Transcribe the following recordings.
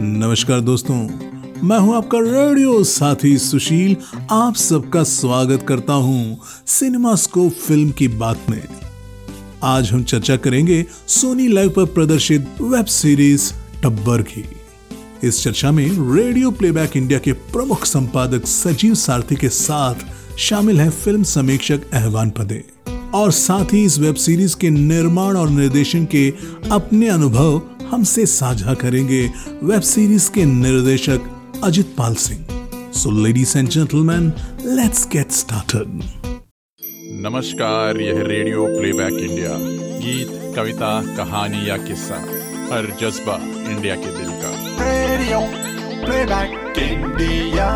नमस्कार दोस्तों, मैं हूँ आपका रेडियो साथी सुशील। आप सबका स्वागत करता हूँ सिनेमा स्कोप फ़िल्म की बात में। आज हम चर्चा करेंगे सोनी लाइव पर प्रदर्शित वेब सीरीज़ टब्बर की। इस चर्चा में रेडियो प्लेबैक इंडिया के प्रमुख संपादक सजीव सारथी के साथ शामिल है फ़िल्म समीक्षक अहवान पदे। और साथ ही इस वेब सीरीज़ के निर्माण और निर्देशन के अपने अनुभव हमसे साझा करेंगे वेब सीरीज़ के निर्देशक Ajit Pal Singh. So ladies and gentleman let's get started नमस्कार यह रेडियो प्लेबैक इंडिया। गीत कविता कहानी या किस्सा हर जज्बा इंडिया के दिल का। Radio playback India.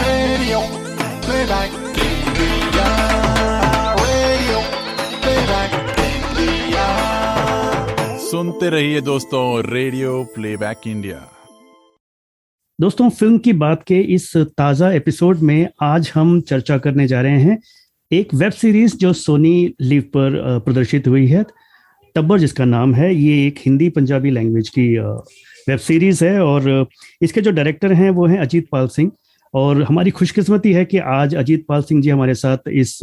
Radio playback सुनते रहिए दोस्तों रेडियो प्लेबैक इंडिया। दोस्तों, फ़िल्म की बात के इस ताज़ा एपिसोड में आज हम चर्चा करने जा रहे हैं एक वेब सीरीज़ जो सोनी लिव पर प्रदर्शित हुई है। टब्बर जिसका नाम है, ये एक हिंदी पंजाबी लैंग्वेज की वेब सीरीज़ है और इसके जो डायरेक्टर हैं वो हैं अजीत पाल सिंह। और हमारी खुशकिस्मती है कि आज अजीत पाल सिंह जी हमारे साथ इस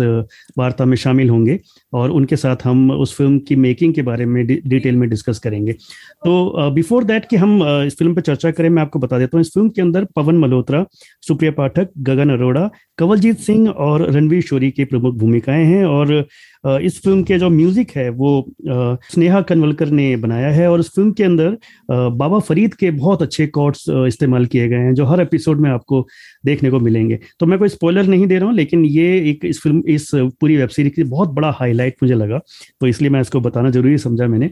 वार्ता में शामिल होंगे और उनके साथ हम उस फ़िल्म की मेकिंग के बारे में डि- डिटेल में डिस्कस करेंगे। तो बिफोर दैट कि हम इस फ़िल्म पर चर्चा करें, मैं आपको बता देता हूँ, इस फ़िल्म के अंदर पवन मल्होत्रा, सुप्रिया पाठक, गगन अरोड़ा, कंवलजीत सिंह और रणवीर शोरी की प्रमुख भूमिकाएँ हैं और इस फ़िल्म के जो म्यूज़िक है, वो स्नेहा कनवलकर ने बनाया है और इस फ़िल्म के अंदर बाबा फरीद के बहुत अच्छे कॉर्ड्स इस्तेमाल किए गए हैं, जो हर एपिसोड में आपको देखने को मिलेंगे। तो मैं कोई स्पॉयलर नहीं दे रहा हूँ, लेकिन ये एक इस फ़िल्म इस पूरी वेब सीरीज़ की बहुत बड़ा हाईलाइट मुझे लगा तो इसलिए मैं इसको बताना ज़रूरी समझा मैंने।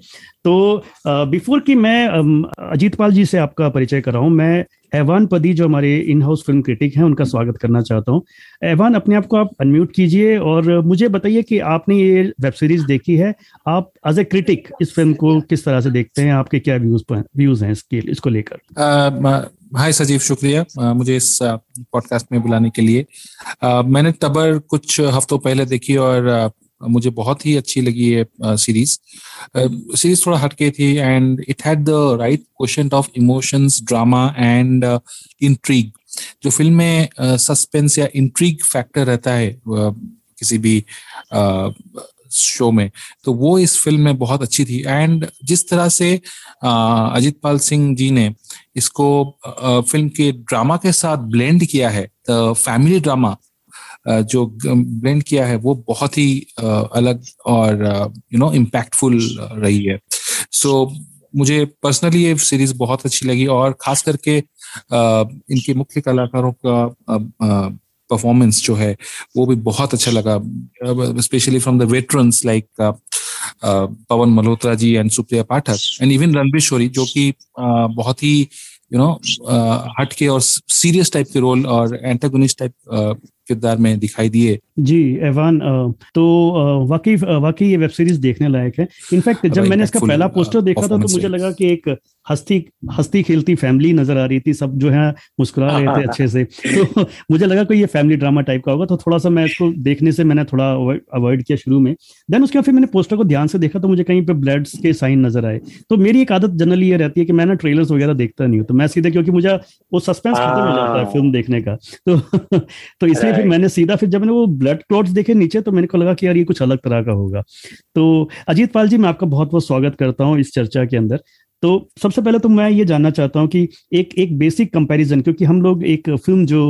तो बिफोर कि मैं अजीत पाल जी से आपका परिचय कराऊं, मैं एवान पदी जो हमारे इन हाउस फ़िल्म क्रिटिक हैं उनका स्वागत करना चाहता हूँ। एवान अपने आप को आप अनम्यूट कीजिए और मुझे बताइए कि आपने ये वेब सीरीज़ देखी है। आप एज ए क्रिटिक इस फ़िल्म को किस तरह से देखते हैं? आपके क्या व्यूज़ व्यूज़ हैं इसके इसको लेकर? हाय सजीव शुक्रिया अ, मुझे इस पॉडकास्ट में बुलाने के लिए। अ, मैंने तबर कुछ हफ्तों पहले देखी और मुझे बहुत ही अच्छी लगी ये सीरीज़ सीरीज़ थोड़ा हटके थी and it had the right question of emotions drama and intrigue जो फ़िल्म में सस्पेंस या इंट्रीग फैक्टर रहता है किसी भी शो में तो वो इस फ़िल्म में बहुत अच्छी थी। एंड जिस तरह से अजित पाल सिंह जी ने इसको फ़िल्म के ड्रामा के साथ ब्लेंड किया है फैमिली ड्रामा जो ब्लेंड किया है वो बहुत ही अलग और यू नो इम्पैक्टफुल रही है। सो so, मुझे पर्सनली ये सीरीज़ बहुत अच्छी लगी और खास करके इनके मुख्य कलाकारों का परफॉर्मेंस जो है वो भी बहुत अच्छा लगा। Specially from the veterans like Pavan Malhotra ji and Supriya Pathak and even Ranbir Shorey जो कि बहुत ही यू नो हटके और सीरियस टाइप के रोल और एंटागोनिस्ट टाइप किरदार में दिखाई दिए। जी एवान तो वाकई वाकई ये वेब सीरीज़ देखने लायक है। इनफैक्ट जब मैंने इसका पहला पोस्टर देखा था तो मुझे लगा कि एक हंसती हंसती खेलती फैमिली नज़र आ रही थी सब जो है मुस्कुरा रहे थे अच्छे से। तो मुझे लगा कि ये फैमिली ड्रामा टाइप का होगा तो थोड़ा सा मैं इसको देखने से मैंने थोड़ा अवॉइड किया शुरू में। देन उसके बाद फिर मैंने पोस्टर को ध्यान से देखा तो मुझे कहीं पे ब्लड्स के साइन नज़र आए। तो मेरी एक आदत जनरली ये रहती है कि मैं ना ट्रेलर्स वगैरह देखता नहीं हूँ तो मैं सीधे क्योंकि मुझे वो सस्पेंस खत्म हो जाता है हाँ। फ़िल्म देखने का। तो तो इसलिए फिर मैंने सीधा फिर जब मैंने वो ब्लड क्लॉट्स देखे नीचे तो मेरे को लगा कि यार ये कुछ अलग तरह का होगा। तो अजीत पाल जी मैं आपका बहुत बहुत स्वागत करता हूँ इस चर्चा के अंदर। तो सबसे पहले तो मैं ये जानना चाहता हूँ कि एक एक बेसिक कंपैरिजन क्योंकि हम लोग एक फ़िल्म जो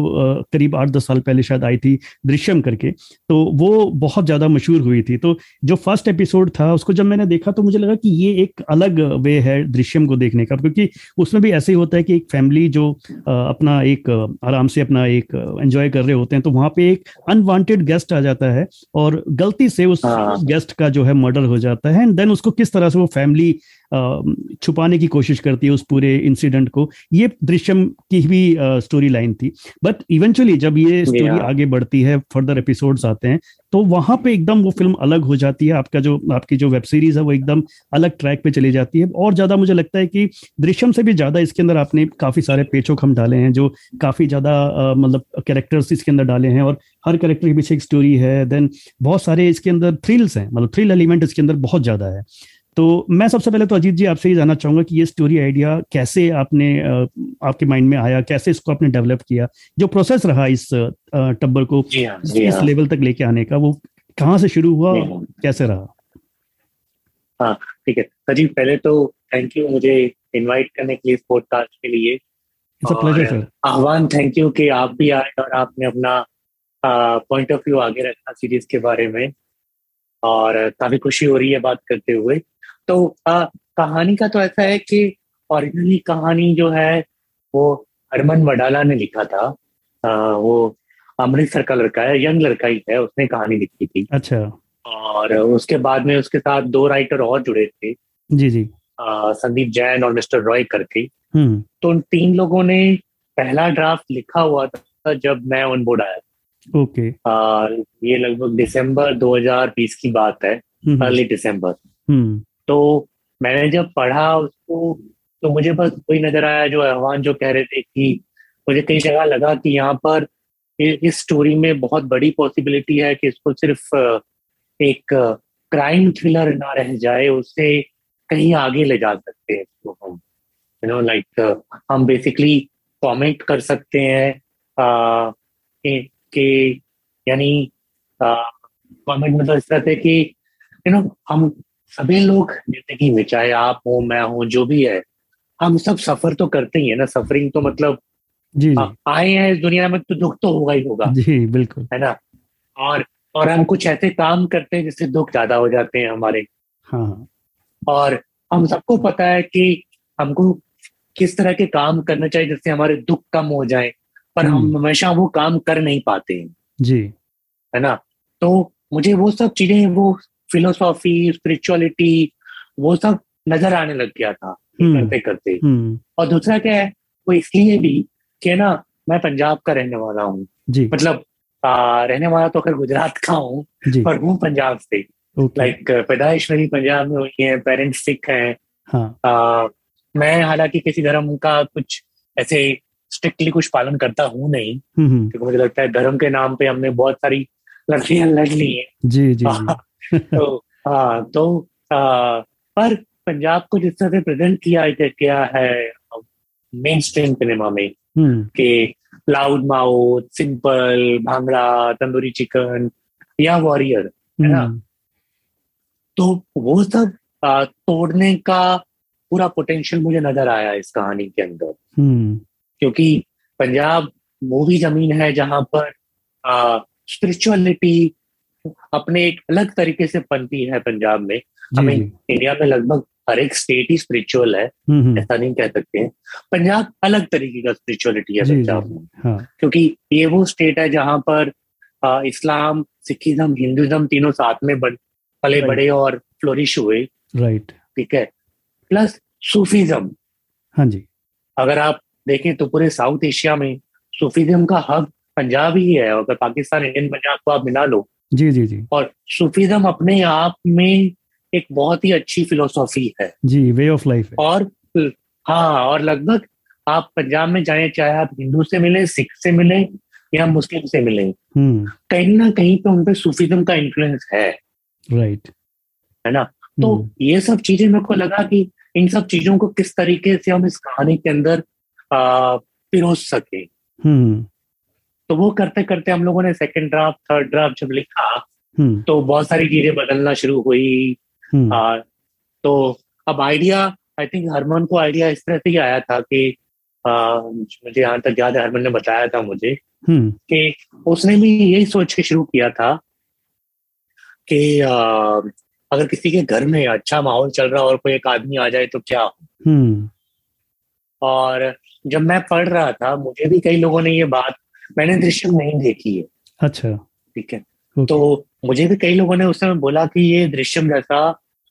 करीब आठ दस साल पहले शायद आई थी दृश्यम करके तो वो बहुत ज़्यादा मशहूर हुई थी तो जो फ़र्स्ट एपिसोड था उसको जब मैंने देखा तो मुझे लगा कि ये एक अलग वे है दृश्यम को देखने का क्योंकि उसमें भी ऐसे ही होता है कि एक फैमिली जो अपना एक आराम से अपना एक एंजॉय कर रहे होते हैं तो वहाँ पे एक अनवांटेड गेस्ट आ जाता है और गलती से उस हाँ। गेस्ट का जो है मर्डर हो जाता है एंड देन उसको किस तरह से वो फैमिली छुपाने की कोशिश करती है उस पूरे इंसिडेंट को। ये दृश्यम की भी स्टोरी लाइन थी। बट इवेंचुअली जब ये स्टोरी आगे बढ़ती है फर्दर एपिसोड्स आते हैं तो वहाँ पे एकदम वो फ़िल्म अलग हो जाती है। आपका जो आपकी जो वेब सीरीज़ है वो एकदम अलग ट्रैक पे चली जाती है। और ज़्यादा मुझे लगता है कि दृश्यम से भी ज़्यादा इसके अंदर आपने काफ़ी सारे पेचोक हम डाले हैं जो काफ़ी ज़्यादा मतलब कैरेक्टर्स इसके अंदर डाले हैं। और हर कैरेक्टर के पीछे एक स्टोरी है। देन बहुत सारे इसके अंदर थ्रिल्स हैं मतलब थ्रिल एलिमेंट इसके अंदर बहुत ज़्यादा है। तो मैं सबसे पहले तो अजीत जी आपसे ही जानना चाहूँगा कि ये स्टोरी आइडिया कैसे आपने आपके माइंड में आया कैसे इसको आपने डेवलप किया जो प्रोसेस रहा इस टब्बर को जी हाँ इस, जी इस हाँ। लेवल तक लेके आने का वो कहाँ से शुरू हुआ हाँ। कैसे रहा? ठीक है। सजीव पहले तो थैंक यू मुझे इनवाइट करने के लिए पॉडकास्ट के लिए आह्वान थैंक यू कि आप भी आए और आपने अपना पॉइंट ऑफ़ व्यू आगे रखा सीरीज़ के बारे में। और काफ़ी खुशी हो रही है बात करते हुए। तो आ, कहानी का तो ऐसा है कि ओरिजिनली कहानी जो है वो हरमन वडाला ने लिखा था। आ, वो अमृतसर का लड़का है यंग लड़का ही है उसने कहानी लिखी थी। अच्छा। और उसके बाद में उसके साथ दो राइटर और जुड़े थे। जी जी। संदीप जैन और मिस्टर रॉय करके। हम्म। तो उन तीन लोगों ने पहला ड्राफ्ट लिखा हुआ था जब मैं ऑन बोर्ड आया। ओके। आ, ये लगभग दिसंबर 2020 की बात है हम्म। अर्ली दिसंबर। हम्म। तो मैंने जब पढ़ा उसको तो मुझे बस वही नज़र आया जो अहवान जो कह रहे थे कि मुझे कई जगह लगा कि यहाँ पर इस स्टोरी में बहुत बड़ी पॉसिबिलिटी है कि इसको सिर्फ़ एक क्राइम थ्रिलर ना रह जाए, उससे कहीं आगे ले जा सकते हैं इसको हम। यू नो लाइक हम बेसिकली कमेंट कर सकते हैं कि यानी कमेंट मतलब इस तरह से कि यू नो हम सभी लोग ज़िंदगी में चाहे आप हो मैं हूँ जो भी है हम सब सफ़र तो करते ही है ना। सफरिंग तो मतलब जी आए हैं इस दुनिया में तो दुख तो होगा ही होगा। जी जी बिल्कुल। है ना? और और हम कुछ ऐसे काम करते हैं जिससे दुख ज़्यादा हो जाते हैं हमारे। हाँ हाँ। और हम सबको पता है कि हमको किस तरह के काम करना चाहिए जिससे हमारे दुख कम हो जाए पर हम हम्म। हमेशा वो काम कर नहीं पाते हैं। जी। है ना? तो मुझे वो सब चीज़ें वो फिलोसॉफी स्पिरिचुअलिटी वो सब नज़र आने लग गया था हम्म। करते करते हम्म। और दूसरा क्या है वो इसलिए भी कि ना मैं पंजाब का रहने वाला हूँ। मतलब आ, रहने वाला तो खैर गुजरात का हूँ पर हूँ पंजाब से। लाइक पैदाइश मेरी पंजाब में हुई है पेरेंट्स सिख हैं। हाँ। आ, मैं हालाँकि किसी धर्म का कुछ ऐसे स्ट्रिक्टली कुछ पालन करता हूँ नहीं हम्म क्योंकि मुझे लगता है धर्म के नाम पे हमने बहुत सारी लड़कियाँ लड़ ली है। जी जी जी। तो हाँ तो आ, पर पंजाब को जिस तरह से प्रेजेंट किया किया है मेन स्ट्रीम सिनेमा में हम्म। कि loud mouth simple bhangra tandoori chicken या वॉरियर है ना? हम्म, तो वो सब आ, तोड़ने का पूरा पोटेंशियल मुझे नज़र आया इस कहानी के अंदर। हम्म। क्योंकि पंजाब मूवी ज़मीन है जहाँ पर स्पिरिचुअलिटी अपने एक अलग तरीके से पनती है पंजाब में। हमें इंडिया में लगभग हर एक स्टेट ही स्पिरिचुअल है हम्म हम्म, ऐसा नहीं कह सकते हैं। पंजाब अलग तरीके का स्पिरिचुअलिटी है पंजाब में। हाँ। क्योंकि ये वो स्टेट है जहाँ पर आ, इस्लाम सिखिज्म हिंदुज्म तीनों साथ में बड़- पले बड़े और फ्लोरिश हुए। राइट ठीक है? प्लस सूफीज्म हाँ जी। अगर आप देखें तो पूरे साउथ एशिया में सूफीज्म का हब पंजाब ही है। अगर पाकिस्तान इंडियन पंजाब को आप मिला लो जी जी जी। और सूफीज्म अपने आप में एक बहुत ही अच्छी फिलोसॉफी है। जी वे ऑफ़ लाइफ और हाँ और लगभग आप पंजाब में जाए चाहे आप हिंदू से मिले सिख से मिले या मुस्लिम से मिले हम्म। कहीं ना कहीं पे उन पे सूफीज्म का इन्फ्लुएंस है। राइट है ना? तो ये सब चीज़ें मेरे को लगा कि इन सब चीज़ों को किस तरीके से हम इस कहानी के अंदर आ, पिरोज सके। हम्म। तो वो करते करते हम लोगों ने सेकेंड ड्राफ्ट थर्ड ड्राफ्ट जब लिखा हम्म। तो बहुत सारी चीज़ें बदलना शुरू हुई। हम्म। आ, तो अब आइडिया आई थिंक हरमन को आइडिया इस तरह से ही आया था कि आ, मुझे यहाँ तक याद है हरमन ने बताया था मुझे हम्म। कि उसने भी यही सोच के शुरू किया था कि आ, अगर किसी के घर में अच्छा माहौल चल रहा और कोई एक आदमी आ जाए तो क्या हो? और जब मैं पढ़ रहा था मुझे भी कई लोगों ने ये बात मैंने दृश्यम नहीं देखी है। अच्छा। ठीक है? तो मुझे भी कई लोगों ने उस समय बोला कि ये दृश्यम जैसा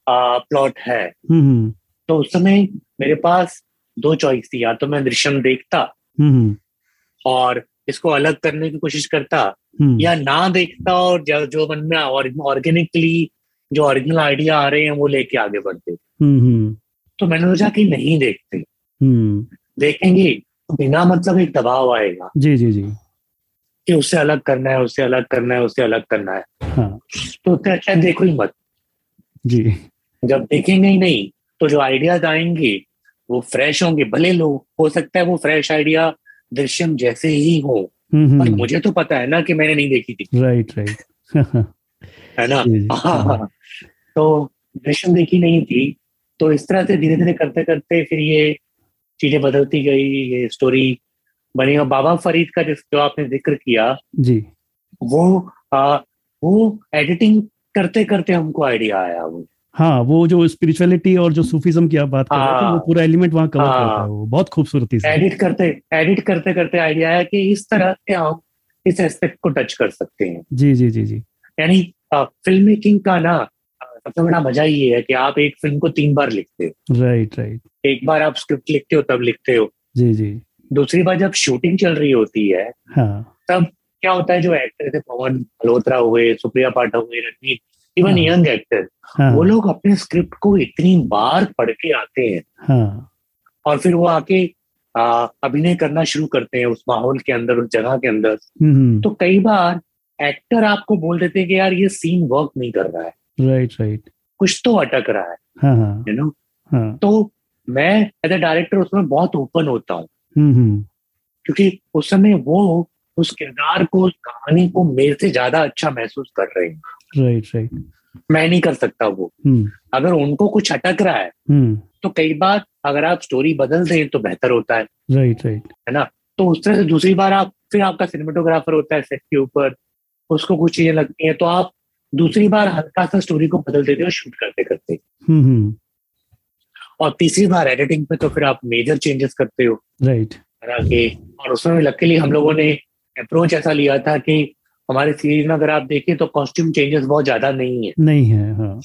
प्लॉट है। हम्म तो उस समय मेरे पास दो चॉइस थी या तो मैं दृश्यम देखता हम्म और इसको अलग करने की कोशिश करता हम्म। या ना देखता और जो, जो मन में ऑर्गेनिकली जो ओरिजिनल आइडिया आ रहे हैं वो लेके आगे बढ़ते। हम्म हम्म। तो मैंने सोचा कि नहीं देखते। हम्म। देखेंगे बिना मतलब एक दबाव आएगा। जी जी जी। कि उससे अलग करना है उससे अलग करना है उससे अलग करना है। हाँ। तो उससे अच्छा देखो ही मत। जी। जब देखेंगे ही नहीं तो जो आइडियाज़ आएँगे वो फ्रेश होंगे। भले लोग हो सकता है वो फ्रेश आइडिया दृश्यम जैसे ही हो। हम्म, पर हम्म, मुझे तो पता है ना कि मैंने नहीं देखी थी। राइट राइट है ना? जी, हाँ, तो दृश्यम देखी नहीं थी तो इस तरह से धीरे धीरे करते करते फिर ये चीज़ें बदलती गई ये स्टोरी बनी और बाबा फरीद का जिस जो आपने ज़िक्र किया जी। वो आ, वो एडिटिंग करते करते हमको आइडिया आया वो। हाँ वो जो स्पिरिचुअलिटी और जो सूफिज्म की आप बात कर रहे थे हाँ। वो पूरा एलिमेंट वहाँ कवर हाँ। करता है वो। बहुत खूबसूरती से। एडिट करते एडिट करते करते आइडिया आया कि इस तरह से हम इस एस्पेक्ट को टच कर सकते हैं। जी जी जी जी। यानी फ़िल्म मेकिंग का ना सबसे बड़ा मज़ा ये है कि आप एक फ़िल्म को तीन बार लिखते हो। राइट राइट एक बार आप स्क्रिप्ट लिखते हो तब लिखते हो। जी जी। दूसरी बार जब शूटिंग चल रही होती है हाँ। तब क्या होता है जो एक्टर थे पवन मल्होत्रा हुए सुप्रिया पाठक हुए रणवीर इवन हाँ। यंग एक्टर हाँ। वो लोग अपने स्क्रिप्ट को इतनी बार पढ़ के आते हैं। हाँ। और फिर वो आके अभिनय करना शुरू करते हैं उस माहौल के अंदर उस जगह के अंदर। हम्म तो कई बार एक्टर आपको बोल देते हैं कि यार ये सीन वर्क नहीं कर रहा है। राइट राइट कुछ तो अटक रहा है। हाँ हाँ। यू नो हाँ। तो मैं एज अ डायरेक्टर उसमें बहुत ओपन होता हूँ। हम्म हम्म क्योंकि उस समय वो उस किरदार को उस कहानी को मेरे से ज़्यादा अच्छा महसूस कर रहे हैं। राइट राइट मैं नहीं कर सकता वो। हम्म। अगर उनको कुछ अटक रहा है हम्म। तो कई बार अगर आप स्टोरी बदल दें तो बेहतर होता है। राइट राइट है ना? तो उस तरह से दूसरी बार आप फिर आपका सिनेमाटोग्राफर होता है सेट के ऊपर उसको कुछ चीज़ें लगती हैं तो आप दूसरी बार हल्का सा स्टोरी को बदल देते हो शूट करते करते हम्म हम्म। और तीसरी बार एडिटिंग पे तो फिर आप मेजर चेंजेस करते हो। राइट के और उसमें लकीली हम लोगों ने अप्रोच ऐसा लिया था कि हमारे सीरीज़ में अगर आप देखें तो कॉस्ट्यूम चेंजेस बहुत ज़्यादा नहीं है। नहीं है हाँ।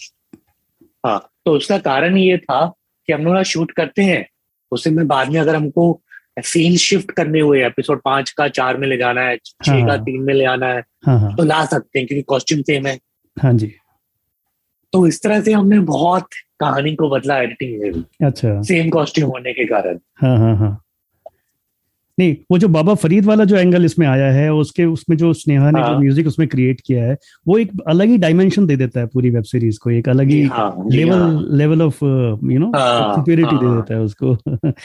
हाँ तो उसका कारण ये था कि हम लोग शूट करते हैं। उससे में बाद में अगर हमको सीन शिफ्ट करने हुए एपिसोड पाँच का चार में ले जाना है छह हाँ, का। तीन में ले आना है हाँ हाँ। तो ला सकते हैं क्योंकि कॉस्ट्यूम सेम है। हाँ जी। तो इस तरह से हमने बहुत कहानी को बदला एडिटिंग में भी। अच्छा। सेम कॉस्ट्यूम होने के कारण। हाँ हाँ हाँ। नहीं वो जो बाबा फरीद वाला जो एंगल इसमें आया है उसके उसमें जो स्नेहा ने जो हाँ। म्यूज़िक उसमें क्रिएट किया है वो एक अलग ही डायमेंशन दे देता है पूरी वेब सीरीज़ को एक अलग ही हाँ लेवल हाँ, level of you know superiority they हाँ। देता है उसको।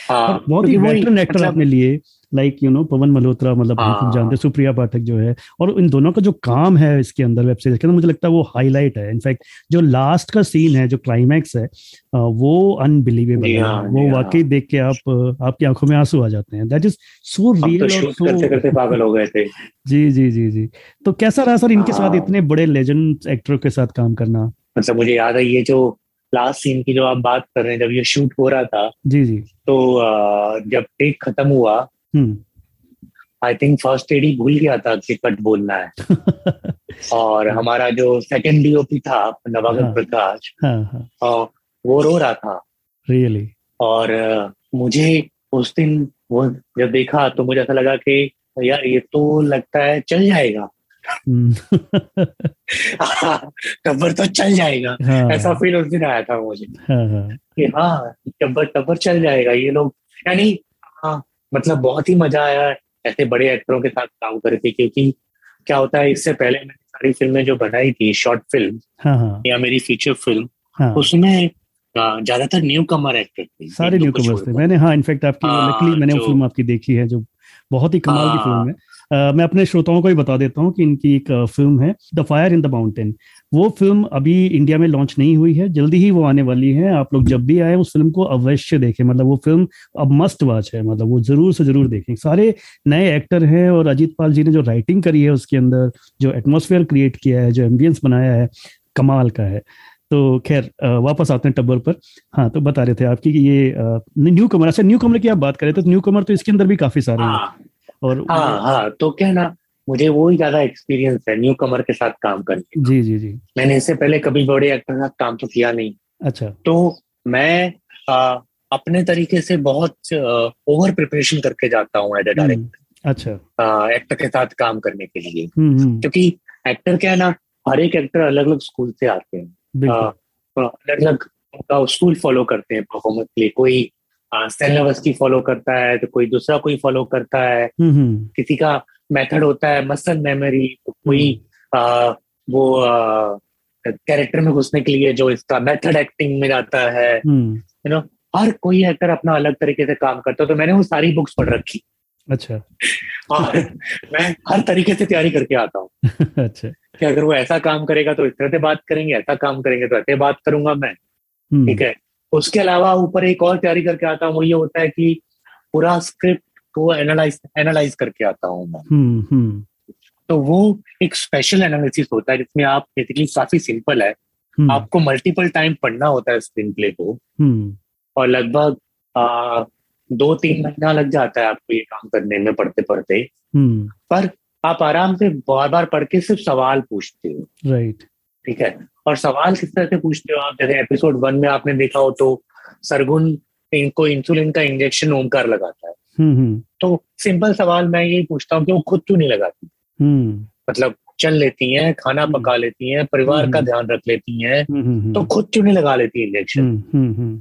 हाँ बहुत ही वेटरन एक्टर मतलब- आपने लिए। Like you know Pavan Malhotra मतलब सब हाँ। जानते हैं सुप्रिया पाठक जो है और इन दोनों का जो काम है इसके अंदर वेब सीरीज़ के अंदर मुझे लगता है वो हाईलाइट है। इनफैक्ट जो लास्ट का सीन है जो क्लाइमैक्स है वो अनबिलीवेबल है। हाँ, वो हाँ। वाकई देख के आप आपकी आँखों में आँसू आ जाते हैं। दैट इज़ सो रियल तो करते करते पागल हो गए थे। जी जी जी जी। तो कैसा रहा सर इनके साथ। इतने बड़े लेजेंड एक्टरों के साथ काम करना? मतलब मुझे याद है ये जो लास्ट सीन की जो आप बात कर रहे हैं जब ये शूट हो रहा था जी जी। तो जब टेक खत्म हुआ आई थिंक फ़र्स्ट एडी भूल गया था कि कट बोलना है। और हमारा जो सेकंड डीओपी था नवागत हाँ। प्रकाश हाँ हाँ। वो रो रहा था। Really really? और मुझे उस दिन वो जब देखा तो मुझे ऐसा लगा कि यार ये तो लगता है चल जाएगा। टब्बर तो चल जाएगा। हाँ। ऐसा फील उस दिन आया था मुझे। हाँ हाँ। कि हाँ टब्बर टब्बर चल जाएगा ये लोग। यानी मतलब बहुत ही मज़ा आया ऐसे बड़े एक्टरों के साथ काम करके क्योंकि क्या होता है इससे पहले मैंने सारी फ़िल्में जो बनाई थी शॉर्ट फ़िल्म हाँ हाँ। या मेरी फीचर फ़िल्म हाँ। उसमें ज़्यादातर न्यू कमर एक्टर थे सारे न्यू कमर थे। मैंने हाँ इनफेक्ट आपकी हाँ, लकली मैंने वो फ़िल्म आपकी देखी है जो बहुत ही कमाल की हाँ। फ़िल्म है। अ, मैं अपने श्रोताओं को भी बता देता हूँ कि इनकी एक फ़िल्म है the fire in the mountain वो फ़िल्म अभी इंडिया में लॉन्च नहीं हुई है जल्दी ही वो आने वाली है। आप लोग जब भी आए उस फ़िल्म को अवश्य देखें। मतलब वो फ़िल्म अब मस्ट वॉच है। मतलब वो ज़रूर से ज़रूर देखें। सारे नए एक्टर हैं और अजीत पाल जी ने जो राइटिंग करी है उसके अंदर जो एटमोसफेयर क्रिएट किया है जो एम्बियंस बनाया है कमाल का है। तो खैर वापस आते हैं टब्बर पर। हाँ तो बता रहे थे आपकी कि ये न्यू कमर अच्छा न्यू कमर की आप बात करें तो न्यू कमर तो इसके अंदर भी काफ़ी सारे हैं। हाँ। और हाँ हाँ तो क्या ना मुझे वो ही ज़्यादा एक्सपीरियंस है न्यू कमर के साथ काम करने का। जी जी जी। मैंने इससे पहले कभी बड़े एक्टर के साथ काम तो किया नहीं। अच्छा। तो मैं आ, अपने तरीके से बहुत ओवर प्रिपरेशन करके जाता हूँ एज अ डायरेक्टर अच्छा। एक्टर के साथ काम करने के लिए। हम्म हम्म, क्योंकि एक्टर क्या है ना हर एक एक्टर अलग अलग स्कूल से आते हैं। अलग अलग उनका स्कूल फॉलो करते हैं परफॉर्मेंस के लिए। कोई की फॉलो करता है तो कोई दूसरा कोई फॉलो करता है। हम्म हम्म, किसी का मेथड होता है मसल मेमोरी तो कोई आ, वो कैरेक्टर में घुसने के लिए जो इसका मेथड एक्टिंग में जाता है हम्म। यू नो हर कोई एक्टर अपना अलग तरीके से काम करता है। तो मैंने वो सारी बुक्स पढ़ रखी। अच्छा। और मैं हर तरीके से तैयारी करके आता हूँ। अच्छा। कि अगर वो ऐसा काम करेगा तो इस तरह से बात करेंगे ऐसा काम करेंगे तो ऐसे बात करूँगा मैं। हम्म, ठीक है? उसके अलावा ऊपर एक और तैयारी करके आता हूँ वो ये होता है कि पूरा स्क्रिप्ट को एनालाइज एनालाइज करके आता हूँ मैं। हम्म हम्म। तो वो एक स्पेशल एनालिसिस होता है जिसमें आप बेसिकली काफ़ी सिंपल है। आपको मल्टीपल टाइम पढ़ना होता है स्क्रीन प्ले को और लगभग दो तीन महीना लग जाता है आपको ये काम करने में पढ़ते पढ़ते पर आप आराम से बार बार पढ़ के सिर्फ़ सवाल पूछते हो। राइट ठीक है? और सवाल किस तरह से पूछते हो आप? जैसे एपिसोड वन में आपने देखा हो तो सरगुन इनको इंसुलिन का इंजेक्शन ओमकार लगाता है। हम्म हम्म। तो सिंपल सवाल मैं यही पूछता हूँ कि वो खुद क्यों नहीं लगाती? हम्म। मतलब चल लेती हैं खाना। पका लेती हैं परिवार का। ध्यान रख लेती हैं तो खुद क्यों नहीं लगा लेती इंजेक्शन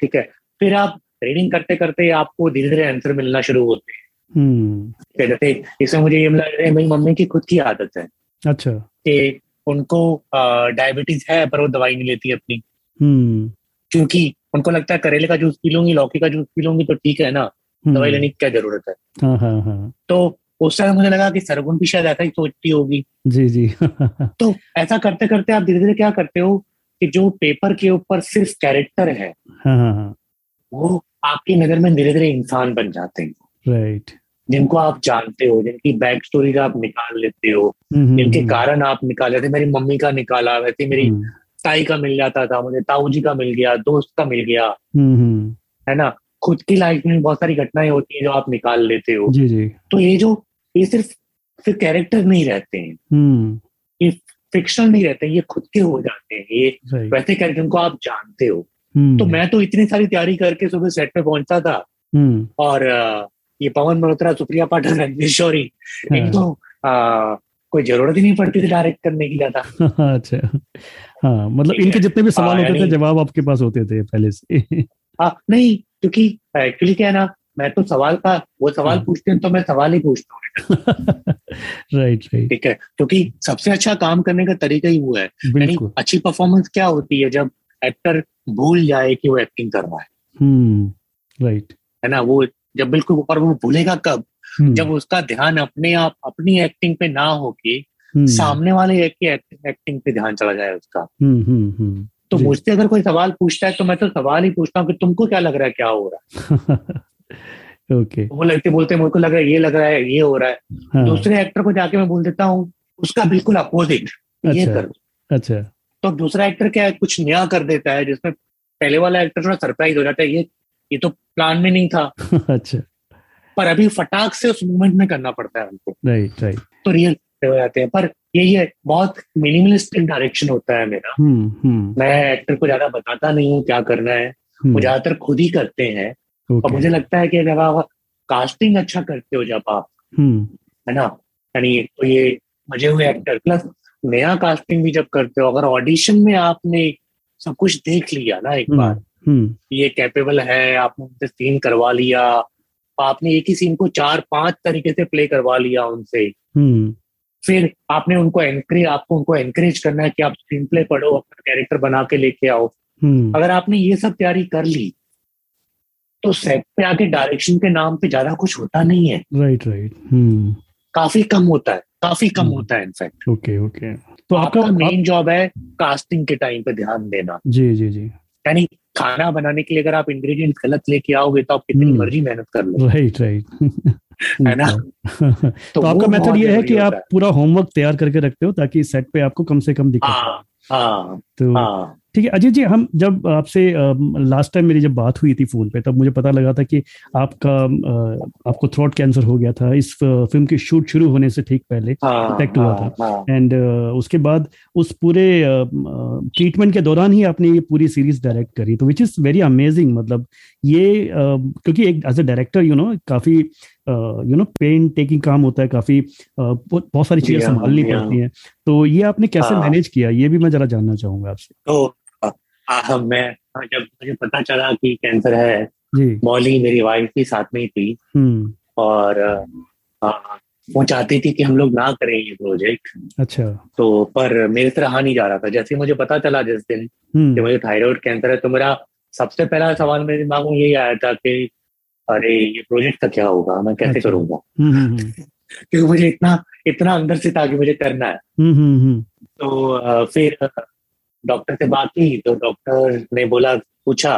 ठीक है? फिर आप रीडिंग करते करते आपको धीरे धीरे आंसर मिलना शुरू होते हैं। हम्म। ठीक इसमें मुझे ये मिला जैसे मेरी मम्मी की खुद की आदत है अच्छा। कि उनको डायबिटीज़ है पर वो दवाई नहीं लेती अपनी। हम्म। क्योंकि उनको लगता है करेले का जूस पी लूँगी लौकी का जूस पी लूँगी तो ठीक है ना हम्म, दवाई लेने की क्या ज़रूरत है? हाँ हाँ हाँ। तो उस समय मुझे लगा कि सरगुन भी शायद ऐसा ही सोचती होगी। जी जी। तो ऐसा करते करते आप धीरे धीरे क्या करते हो कि जो पेपर के ऊपर सिर्फ़ कैरेक्टर है हाँ हाँ हाँ। वो आपकी नज़र में धीरे धीरे इंसान बन जाते हैं। राइट जिनको आप जानते हो जिनकी बैक स्टोरीज आप निकाल लेते हो हम्म, जिनके हम्म, कारण आप निकाल लेते मेरी मम्मी का निकाला वैसे मेरी हम्म, ताई का मिल जाता था मुझे ताऊ जी का मिल गया दोस्त का मिल गया। हम्म, हम्म, है ना? खुद की लाइफ में बहुत सारी घटनाएँ होती है जो आप निकाल लेते हो। जी जी। तो ये जो ये सिर्फ़ फिर कैरेक्टर नहीं रहते हैं। ये फिक्शनल नहीं रहते ये खुद के हो जाते हैं। ये वैसे कैरेक्टर जिनको आप जानते हो। हम्म, तो मैं तो इतनी सारी तैयारी करके सुबह सेट पे पहुँचता था। हम्म। और ये पवन मल्होत्रा सुप्रिया पाठक रणवीर शौरी हाँ। इनको अ, कोई ज़रूरत ही नहीं पड़ती थी डायरेक्ट करने की ज़्यादा। अच्छा। हाँ मतलब इनके जितने भी सवाल होते थे जवाब आपके पास होते थे पहले से। हाँ नहीं क्योंकि एक्चुअली क्या है ना मैं तो सवाल का वो सवाल हाँ। पूछते हैं तो मैं सवाल ही पूछता हूँ। राइट राइट ठीक है क्योंकि सबसे अच्छा काम करने का तरीका ही वो है। यानी अच्छी परफॉर्मेंस क्या होती है जब एक्टर भूल जाए कि वो एक्टिंग कर रहा है। हम्म राइट है ना वो जब बिल्कुल और वो भूलेगा कब? हम्म, जब उसका ध्यान अपने आप अपनी एक्टिंग पे ना होके हम्म, सामने वाले एक की एक्टिंग पे ध्यान चला जाए उसका। हम्म हम्म हम्म। तो मुझसे अगर कोई सवाल पूछता है तो मैं तो सवाल ही पूछता हूँ कि तुमको क्या लग रहा है क्या हो रहा है? ओके वो लगते बोलते मुझे को लग रहा है ये लग रहा है ये हो रहा है। हाँ। दूसरे एक्टर को जाके मैं बोल देता हूँ उसका बिल्कुल अपोजिट ये अच्छा। कर। अच्छा। तो दूसरा एक्टर क्या है कुछ नया कर देता है जिसमें पहले वाला एक्टर थोड़ा सरप्राइज़ हो जाता है ये ये तो प्लान में नहीं था। अच्छा। पर अभी फटाक से उस मूवमेंट में करना पड़ता है उनको राइट राइट तो रियल हो जाते हैं। पर यही है बहुत मिनिमलिस्टिक डायरेक्शन होता है मेरा। हम्म हम्म। मैं एक्टर को ज़्यादा बताता नहीं हूँ क्या करना है। वो ज़्यादातर खुद ही करते हैं। और मुझे लगता है कि अगर आप कास्टिंग अच्छा करते हो जब आप हम्म। है ना? यानी तो ये मज़े हुए एक्टर प्लस नया कास्टिंग भी जब करते हो अगर ऑडिशन में आपने सब कुछ देख लिया ना एक बार हम्म ये कैपेबल है आपने उनसे सीन करवा लिया आपने एक ही सीन को चार पाँच तरीके से प्ले करवा लिया उनसे। हम्म। फिर आपने उनको एनकरेज आपको उनको एनकरेज करना है कि आप स्क्रीन प्ले पढ़ो अपना कैरेक्टर बना के लेके आओ। हम्म। अगर आपने ये सब तैयारी कर ली तो सेट पे आके डायरेक्शन के नाम पे ज़्यादा कुछ होता नहीं है। राइट राइट हम्म। काफ़ी कम होता है काफ़ी कम हम्म। होता है इनफैक्ट ओके ओके तो आपका मेन जॉब है कास्टिंग के टाइम पे ध्यान देना। जी जी जी। यानी खाना बनाने के लिए अगर आप इंग्रेडिएंट्स गलत लेके आओगे तो आप कितनी हम्म। मर्ज़ी मेहनत कर लो राइट राइट है ना? तो तो आपका मेथड ये है कि आप पूरा होमवर्क तैयार करके रखते हो ताकि सेट पे आपको कम से कम दिखे। हाँ हाँ तो हाँ। ठीक है अजय जी हम जब आपसे लास्ट टाइम मेरी जब बात हुई थी फ़ोन पे तब मुझे पता लगा था कि आपका आपको थ्रोट कैंसर हो गया था। इस फ़िल्म की शूट शुरू होने से ठीक पहले हाँ Effect हुआ हाँ, हाँ, एंड उसके बाद उस पूरे ट्रीटमेंट के दौरान ही आपने ये पूरी सीरीज़ डायरेक्ट करी। तो विच इज़ वेरी अमेजिंग मतलब ये क्योंकि एक as a director you know काफ़ी यू नो पेन टेकिंग काम होता है काफ़ी बहुत सारी चीज़ें संभालनी पड़ती हैं। तो ये आपने कैसे हाँ। मैनेज किया ये भी मैं जरा जानना चाहूँगा आपसे। मैं हाँ, जब मुझे पता चला कि कैंसर है मौली मेरी वाइफ भी साथ में ही थी। हम्म। और आ, वो चाहती थी कि हम लोग ना करें ये प्रोजेक्ट। अच्छा। तो पर मेरे से रहा नहीं जा रहा था। जैसे मुझे पता चला जिस दिन कि हम्म मुझे थायराइड कैंसर है तो मेरा सबसे पहला सवाल मेरे दिमाग में यही आया था कि अरे ये प्रोजेक्ट का क्या होगा? मैं कैसे अच्छा। करूँगा? हम्म क्योंकि मुझे इतना इतना अंदर से था कि मुझे करना है। तो फिर डॉक्टर से बात की तो डॉक्टर ने बोला पूछा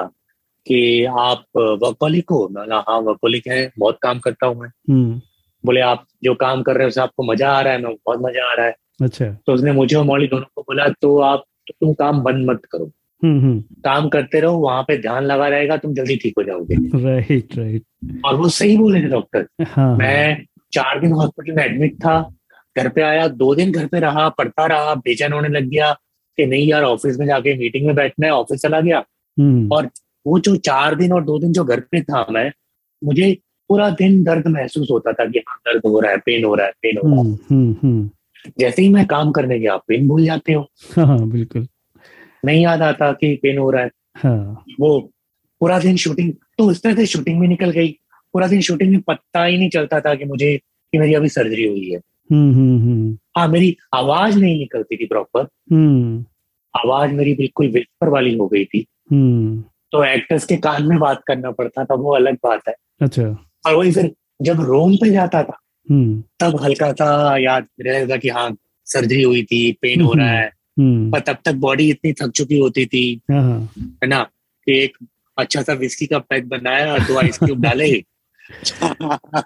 कि आप वर्कोलिक हो? मैं बोला हाँ वर्कोलिक है बहुत काम करता हूँ मैं। हम्म। बोले आप जो काम कर रहे हो आपको मज़ा आ रहा है मैं बहुत मज़ा आ रहा है। अच्छा। तो उसने मुझे और मौली दोनों को बोला तो आप तो तुम काम बंद मत करो। हम्म हम्म। काम करते रहो वहाँ पे ध्यान लगा रहेगा तुम जल्दी ठीक हो जाओगे। राइट राइट और वो सही बोले थे डॉक्टर हाँ मैं चार दिन हॉस्पिटल में एडमिट था घर पे आया दो दिन घर पे रहा पढ़ता रहा बेचैन होने लग गया कि नहीं यार ऑफ़िस में जाके मीटिंग में बैठना है ऑफ़िस चला गया। हम्म। और वो जो चार दिन और दो दिन जो घर पे था मैं मुझे पूरा दिन दर्द महसूस होता था कि हाँ दर्द हो रहा है पेन हो रहा है पेन हो रहा है। हम्म हम्म जैसे ही मैं काम करने गया पेन भूल जाते हो। हाँ हाँ बिल्कुल। नहीं याद आता कि पेन हो रहा है। हाँ। वो पूरा दिन शूटिंग तो उस तरह से शूटिंग भी निकल गई। पूरा दिन शूटिंग में पता ही नहीं चलता था कि मुझे कि मेरी अभी सर्जरी हुई है। हाँ मेरी आवाज़ नहीं निकलती थी प्रॉपर हम्म। आवाज़ मेरी बिल्कुल विस्पर वाली हो गई थी। हम्म। तो एक्टर्स के कान में बात करना पड़ता था वो अलग बात है। अच्छा। और वही फिर जब रोम पे जाता था हम्म। तब हल्का सा याद रहेगा कि हाँ सर्जरी हुई थी पेन हो रहा है। हम्म। पर तब तक बॉडी इतनी थक चुकी होती थी हाँ हाँ। है ना कि एक अच्छा सा विस्की का पैक बनाया और दो आइस क्यूब डाले।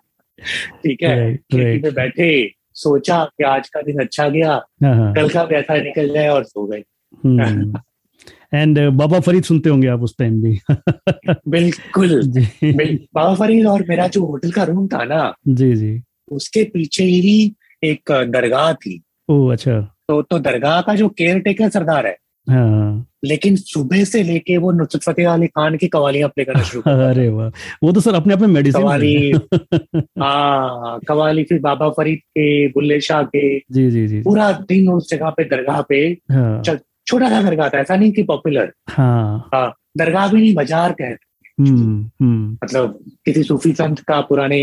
ठीक है खिड़की पे बैठे। सोचा कि आज का दिन अच्छा गया हाँ हाँ। कल का पैसा निकल जाए और सो गए। एंड बाबा फरीद सुनते होंगे आप उस टाइम भी। बिल्कुल। बाबा फरीद और मेरा जो होटल का रूम था ना जी जी। उसके पीछे ही एक दरगाह थी। ओ अच्छा। तो तो दरगाह का जो केयर टेकर सरदार है हाँ। लेकिन सुबह से लेके वो नुसरत फतेह अली खान की कवालियाँ प्ले करना शुरू कर अरे वाह। वो तो सर अपने आप में मेडिसिन कवाली हाँ कवाली फिर बाबा फरीद के बुल्ले शाह के। जी जी जी पूरा दिन उस जगह पे दरगाह पे हाँ। छोटा सा दरगाह था ऐसा नहीं कि पॉपुलर हाँ। दरगाह भी नहीं बाज़ार कहते हम्म हम्म। मतलब किसी सूफी संत का पुराने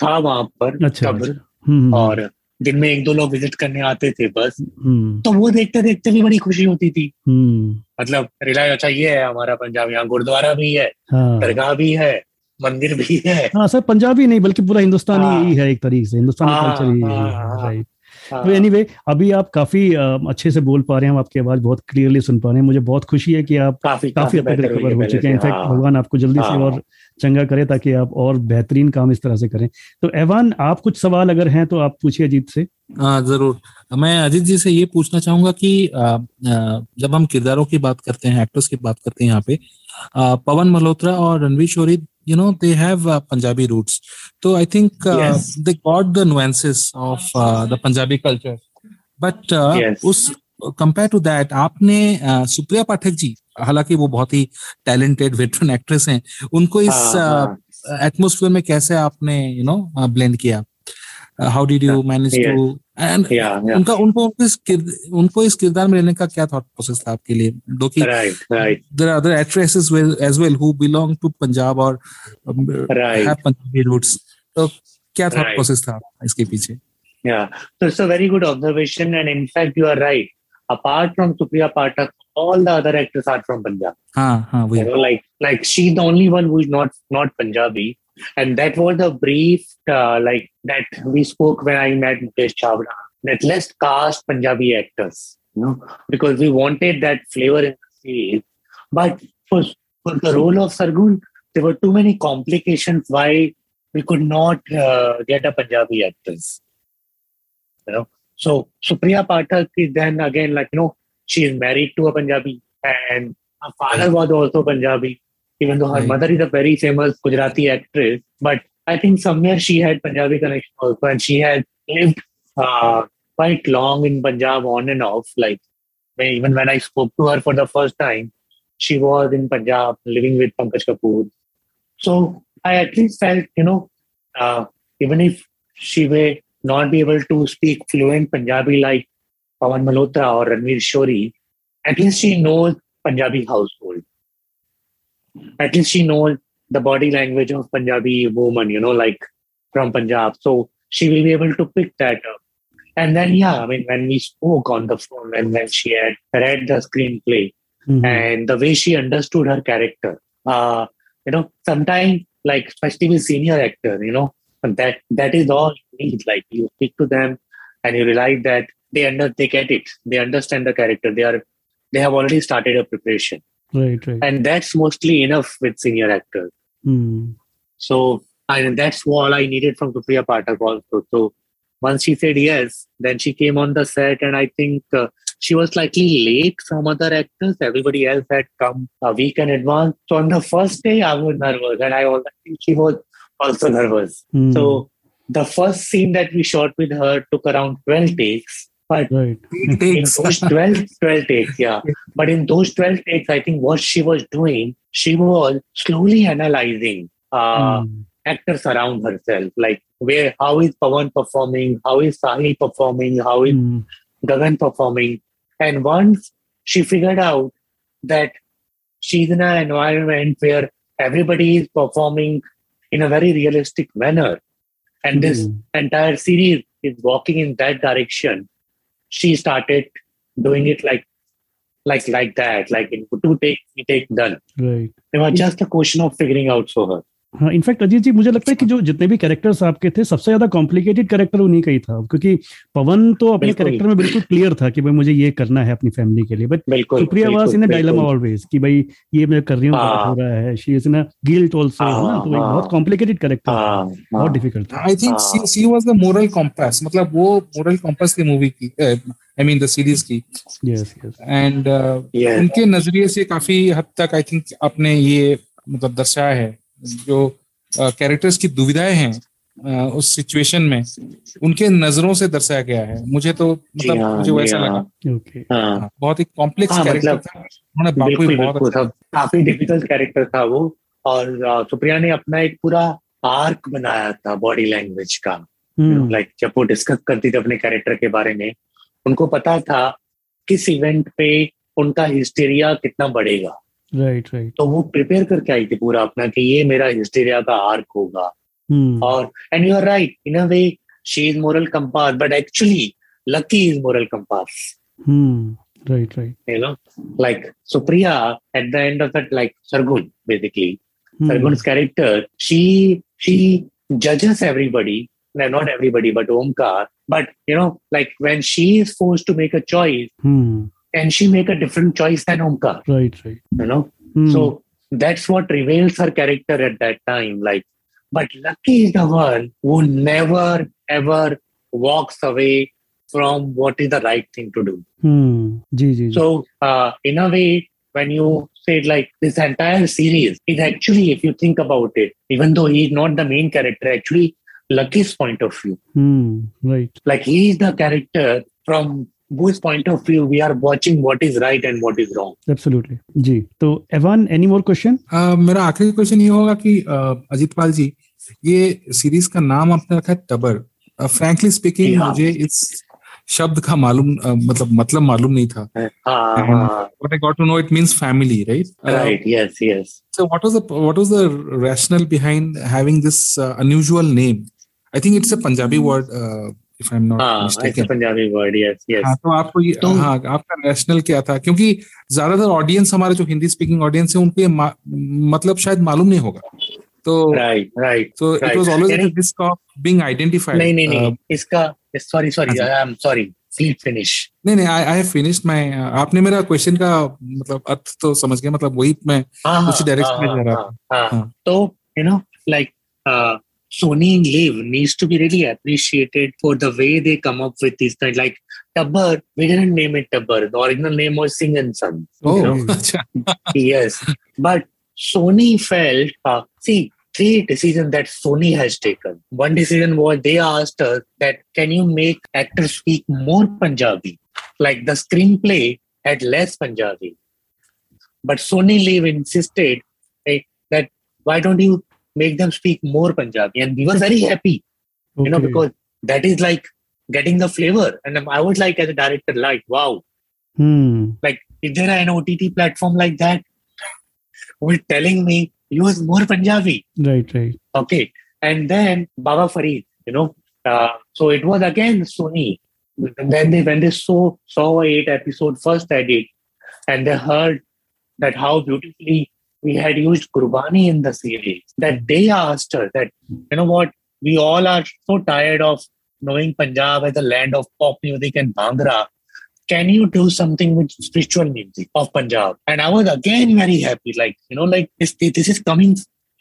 था वहाँ पर अच्छा कब्र। अच्छा। हम्म। और दिन में एक दो लोग विज़िट करने आते थे बस। हम्म। तो वो देखते देखते भी बड़ी खुशी होती थी। हम्म। मतलब रिलायंस अच्छा ये है हमारा पंजाब यहाँ गुरुद्वारा भी है हाँ। दरगाह भी है मंदिर भी है। हाँ सर पंजाबी नहीं बल्कि पूरा हिंदुस्तानी हाँ। ही है एक तरीके से हिंदुस्तानी हाँ, कल्चर। राइट तो एनीवे अभी आप काफ़ी अच्छे से बोल पा रहे हैं हम आपकी आवाज़ बहुत क्लियरली सुन पा रहे हैं। मुझे बहुत खुशी है कि आप काफ़ी काफ़ी हद तक रिकवर हो चुके हैं। इनफैक्ट। भगवान आपको जल्दी से। और चंगा करे ताकि आप और बेहतरीन काम इस तरह से करें। तो एवान आप कुछ सवाल अगर हैं तो आप पूछिए अजीत से। हाँ ज़रूर। मैं अजीत जी से ये पूछना चाहूँगा कि आ, आ, जब हम किरदारों की बात करते हैं एक्टर्स की बात करते हैं यहाँ पे आ, पवन मल्होत्रा और Ranveer Shorey you know they have Punjabi roots तो I think Yes. They got the nuances of the Punjabi culture but Yes. उस कंपेयर टू दैट आपने आ, सुप्रिया पाठक जी हालाँकि वो बहुत ही टैलेंटेड वेटरन एक्ट्रेस हैं। उनको इस एटमोस्फेयर uh, में कैसे आपने यू नो ब्लेंड किया? How did you manage to उनका उनको इस उनको इस किरदार में लेने का क्या थॉट प्रोसेस था आपके लिए? क्योंकि there are other actresses as well who belong to Punjab और पंजाबी रूट्स तो क्या थॉट प्रोसेस था इसके पीछे? या तो it's a very good observation and in you are right apart from Supriya Pathak all the other actors are from Punjab. Huh, you know, like like she's the only one who's not not Punjabi. And that was the brief uh, like that we spoke when I met Mukesh Chhabra. That let's cast Punjabi actors, you know, because we wanted that flavor in the series. But for, for the role of Sargun, there were too many complications why we could not uh, get a Punjabi actress. You know, so Supriya Pathak is then again like you know she is married to a Punjabi and her father was also Punjabi, even though her Right. mother is a very famous Gujarati actress. But I think somewhere she had Punjabi connection also, and she had lived uh, quite long in Punjab on and off. Like even when I spoke to her for the first time, she was in Punjab living with Pankaj Kapoor. So I at least felt, you know, uh, even if she may not be able to speak fluent Punjabi like Pawan Malhotra or Ranveer Shori, at least she knows Punjabi household. At least she knows the body language of Punjabi woman, you know, like from Punjab. So she will be able to pick that up. And then, yeah, I mean, when we spoke on the phone and when she had read the screenplay Mhm. and the way she understood her character, uh, you know, sometimes, like, especially with senior actor, you know, that that is all you need. Like, you speak to them and you realize that they under they get it, they understand the character, they are they have already started a preparation, right, right. and that's mostly enough with senior actors. Hmm. So and that's all I needed from Supriya Pathak also. So once she said yes, then she came on the set, and I think uh, she was slightly late from other actors. Everybody else had come a week in advance. So on the first day, I was nervous, and I also think she was also nervous. Hmm. So the first scene that we shot with her took around 12 takes. But right. in those 12, 12 takes, yeah. But in those 12 takes, I think what she was doing, she was slowly analyzing uh, Hmm. actors around herself. Like where how is Pawan performing, how is Sahil performing, how is Hmm. Gagan performing. And once she figured out that she's in an environment where everybody is performing in a very realistic manner. And this Hmm. entire series is walking in that direction. She started doing it like like like that, like in two take three take done. Right. It was just a question of figuring out for her. हाँ in fact Ajit ji मुझे लगता है कि जो जितने भी characters आपके थे सबसे ज़्यादा कॉम्प्लिकेटेड कैरेक्टर उन्हीं का ही था क्योंकि पवन तो अपने कैरेक्टर में बिल्कुल क्लियर था कि भाई मुझे ये करना है अपनी फैमिली के लिए बट सुप्रिया बिल्कुल, इन। डायलमा ऑलवेज कि भाई ये मैं कर रही हूँ हाँ। हो रहा है she is in guilt also है ना हाँ, तो एक हाँ। बहुत कॉम्प्लिकेटेड कैरेक्टर हाँ, बहुत डिफ़िकल्ट था आई थिंक हाँ। She was the moral compass मतलब वो मोरल कॉम्पास थी मूवी की आई मीन द सीरीज़ की यस यस एंड yes. उनके नज़रिए से काफ़ी हद तक आई थिंक आपने ये मतलब दर्शाया है जो कैरेक्टर्स की दुविधाएँ हैं उस सिचुएशन में उनके नज़रों से दर्शाया गया है। मुझे तो मतलब हाँ, मुझे वैसा हाँ। लगा। ओके। हाँ, हाँ, बहुत ही कॉम्प्लेक्स हाँ, कैरेक्टर मतलब था। उन्होंने बहुत अच्छा काफ़ी डिफ़िकल्ट कैरेक्टर था वो। और सुप्रिया ने अपना एक पूरा आर्क बनाया था बॉडी लैंग्वेज का। हम्म। लाइक जब वो डिस्कस करती थी अपने कैरेक्टर के बारे में उनको पता था किस इवेंट पे उनका हिस्टेरिया कितना बढ़ेगा। राइट राइट तो वो प्रिपेयर करके आई थी पूरा अपना कि ये मेरा हिस्टेरिया का आर्क होगा। hmm. और and you are right in a way she is moral compass but actually Lucky is moral compass right right you know like Supriya at the end of that like Sargun basically Sargun's character she she जजेस everybody not everybody but Omkar but you know like when she is force to make a choice and she make a different choice than Omkar. Right, right. You know, mm. so that's what reveals her character at that time. Like, but Lucky is the one who never ever walks away from what is the right thing to do. Hmm. Gee, gee, gee. So, uh, in a way, when you say like this entire series is actually, if you think about it, even though he's not the main character, actually Lucky's point of view. Hmm. Right. Like he is the character from whose point of view we are watching what is right and what is wrong. Absolutely ji तो Evan any more question uh, मेरा आखिरी question ये होगा कि अ, अजीत पाल जी ये series का नाम आपने रखा है टबर फ्रैंकली स्पीकिंग हाँ। मुझे इस शब्द का मालूम अ, मतलब मतलब मालूम नहीं था Ah, what I got to know it means family right Uh, right. Yes. Yes. so what was the what was the rationale behind having this uh, unusual name I think it's if I'm not हाँ, Punjabi word yes हाँ तो आपको ये तो, हाँ आपका rational क्या था? क्योंकि ज़्यादातर ऑडियंस हमारे जो हिंदी स्पीकिंग ऑडियंस है उनके मतलब शायद मालूम नहीं होगा। तो राइट राइट तो it was always at risk of being identified नहीं नहीं uh, इसका sorry sorry I am sorry finish नहीं नहीं I I have finished my आपने मेरा क्वेश्चन का मतलब अर्थ तो समझ गया मतलब वही मैं उसी डायरेक्शन में जा रहा हूँ हाँ। तो you know like Sony and Live needs to be really appreciated for the way they come up with these kind like Tabbar. We didn't name it Tabbar. The original name was Singh and Son. Oh, yes. But Sony felt uh, see three decisions that Sony has taken. One decision was they asked us that can you make actors speak more Punjabi? Like the screenplay had less Punjabi. But Sony Live insisted hey, that why don't you make them speak more Punjabi? And we were very happy, you know, because that is like getting the flavor. And I was like, as a director, like, wow, Hmm. like, is there an OTT platform like that? With telling me use more Punjabi. Right, right. Okay. And then Baba Farid, you know, Uh, so it was again Sony. Then they when they saw saw eight episode first edit, and they heard that how beautifully we had used Gurbani in the series, that they asked her that you know what we all are so tired of knowing Punjab as a land of pop music and Bhangra. Can you do something with spiritual music of Punjab? And I was again very happy. Like, you know, like this, this is coming.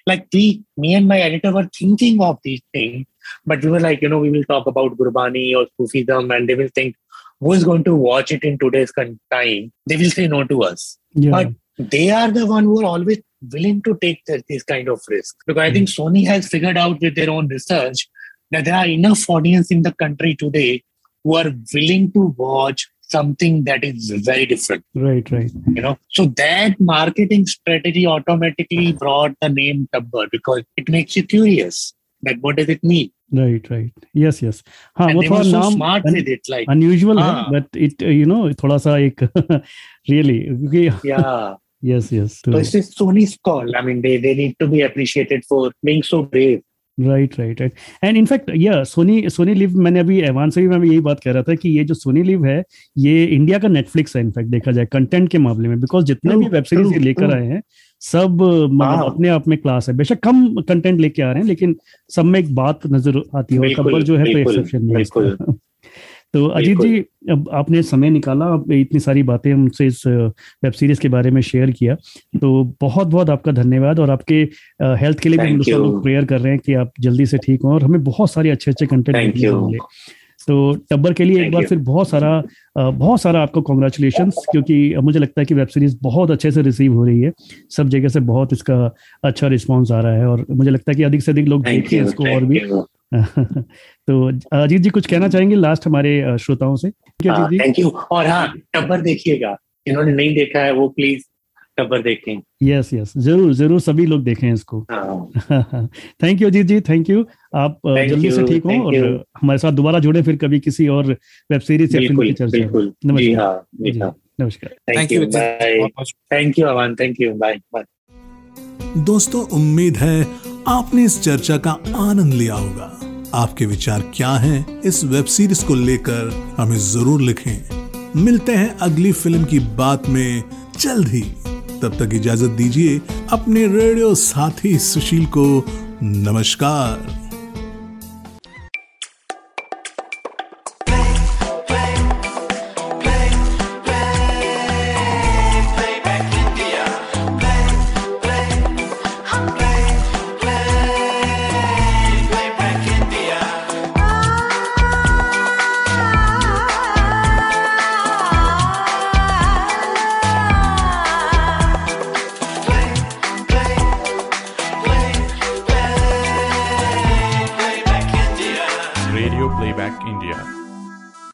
Like we, me and my editor were thinking of these things, but we were like, you know, we will talk about Gurbani or Sufism, and they will think, who is going to watch it in today's time? They will say no to us. Yeah. But they are the one who are always willing to take the, this kind of risk because I think Sony has figured out with their own research that there are enough audience in the country today who are willing to watch something that is very different right, right. you know so that marketing strategy automatically brought the name Tabbar because it makes you curious that what does it mean right right yes yes हाँ and वो they थोड़ा were so नाम smart on- with it like unusual है हाँ। But it you know थोड़ा सा एक really क्योंकि yeah yes yes so it's just Sony's call. I mean they they need to be appreciated for being so brave. Right right right and in fact या Sony Soni live मैंने अभी Evan से भी मैं यही बात कह रहा था कि ये जो सोनी लिव है ये इंडिया का नेटफ्लिक्स है इनफैक्ट देखा जाए कंटेंट के मामले में बिकॉज़ जितने भी वेब सीरीज़ लेकर आए हैं सब मतलब। अपने आप में क्लास है। बेशक कम कंटेंट लेके आ रहे हैं लेकिन सब में एक बात नज़र आती है और टब्बर जो है तो तो अजीत जी अब आपने समय निकाला इतनी सारी बातें हमसे इस वेब सीरीज़ के बारे में शेयर किया। तो बहुत बहुत आपका धन्यवाद और आपके हेल्थ के लिए भी हम Thank लोग प्रेयर कर रहे हैं कि आप जल्दी से ठीक हों और हमें बहुत सारे अच्छे अच्छे कंटेंट देखने को मिले। तो टब्बर के लिए एक बार you. फिर बहुत सारा बहुत सारा आपको कॉन्ग्रेचुलेशन क्योंकि मुझे लगता है कि वेब सीरीज़ बहुत अच्छे से रिसीव हो रही है। सब जगह से बहुत इसका अच्छा रिस्पॉन्स आ रहा है और मुझे लगता है कि अधिक से अधिक लोग देखें इसको और भी। यू तो अजीत जी कुछ कहना चाहेंगे लास्ट हमारे श्रोताओं से? है थैंक यू और हाँ टब्बर देखिएगा। जिन्होंने नहीं देखा है वो प्लीज़ टब्बर देखें। यस यस ज़रूर ज़रूर सभी लोग देखें इसको। हाँ। Thank you Ajit ji thank you आप Thank जल्दी से ठीक हो और you. हमारे साथ दोबारा जुड़े फिर कभी किसी और वेब सीरीज़ या फ़िल्म की चर्चा नमस्कार। हाँ हाँ। नमस्कार। Thank you thank you Avan thank you bye bye दोस्तों उम्मीद है आपने इस चर्चा का आनंद लिया होगा। आपके विचार क्या हैं इस वेब सीरीज़ को लेकर, हमें ज़रूर लिखें। मिलते हैं अगली फ़िल्म की बात में जल्द ही। तब तक इजाज़त दीजिए अपने रेडियो साथी सुशील को। नमस्कार।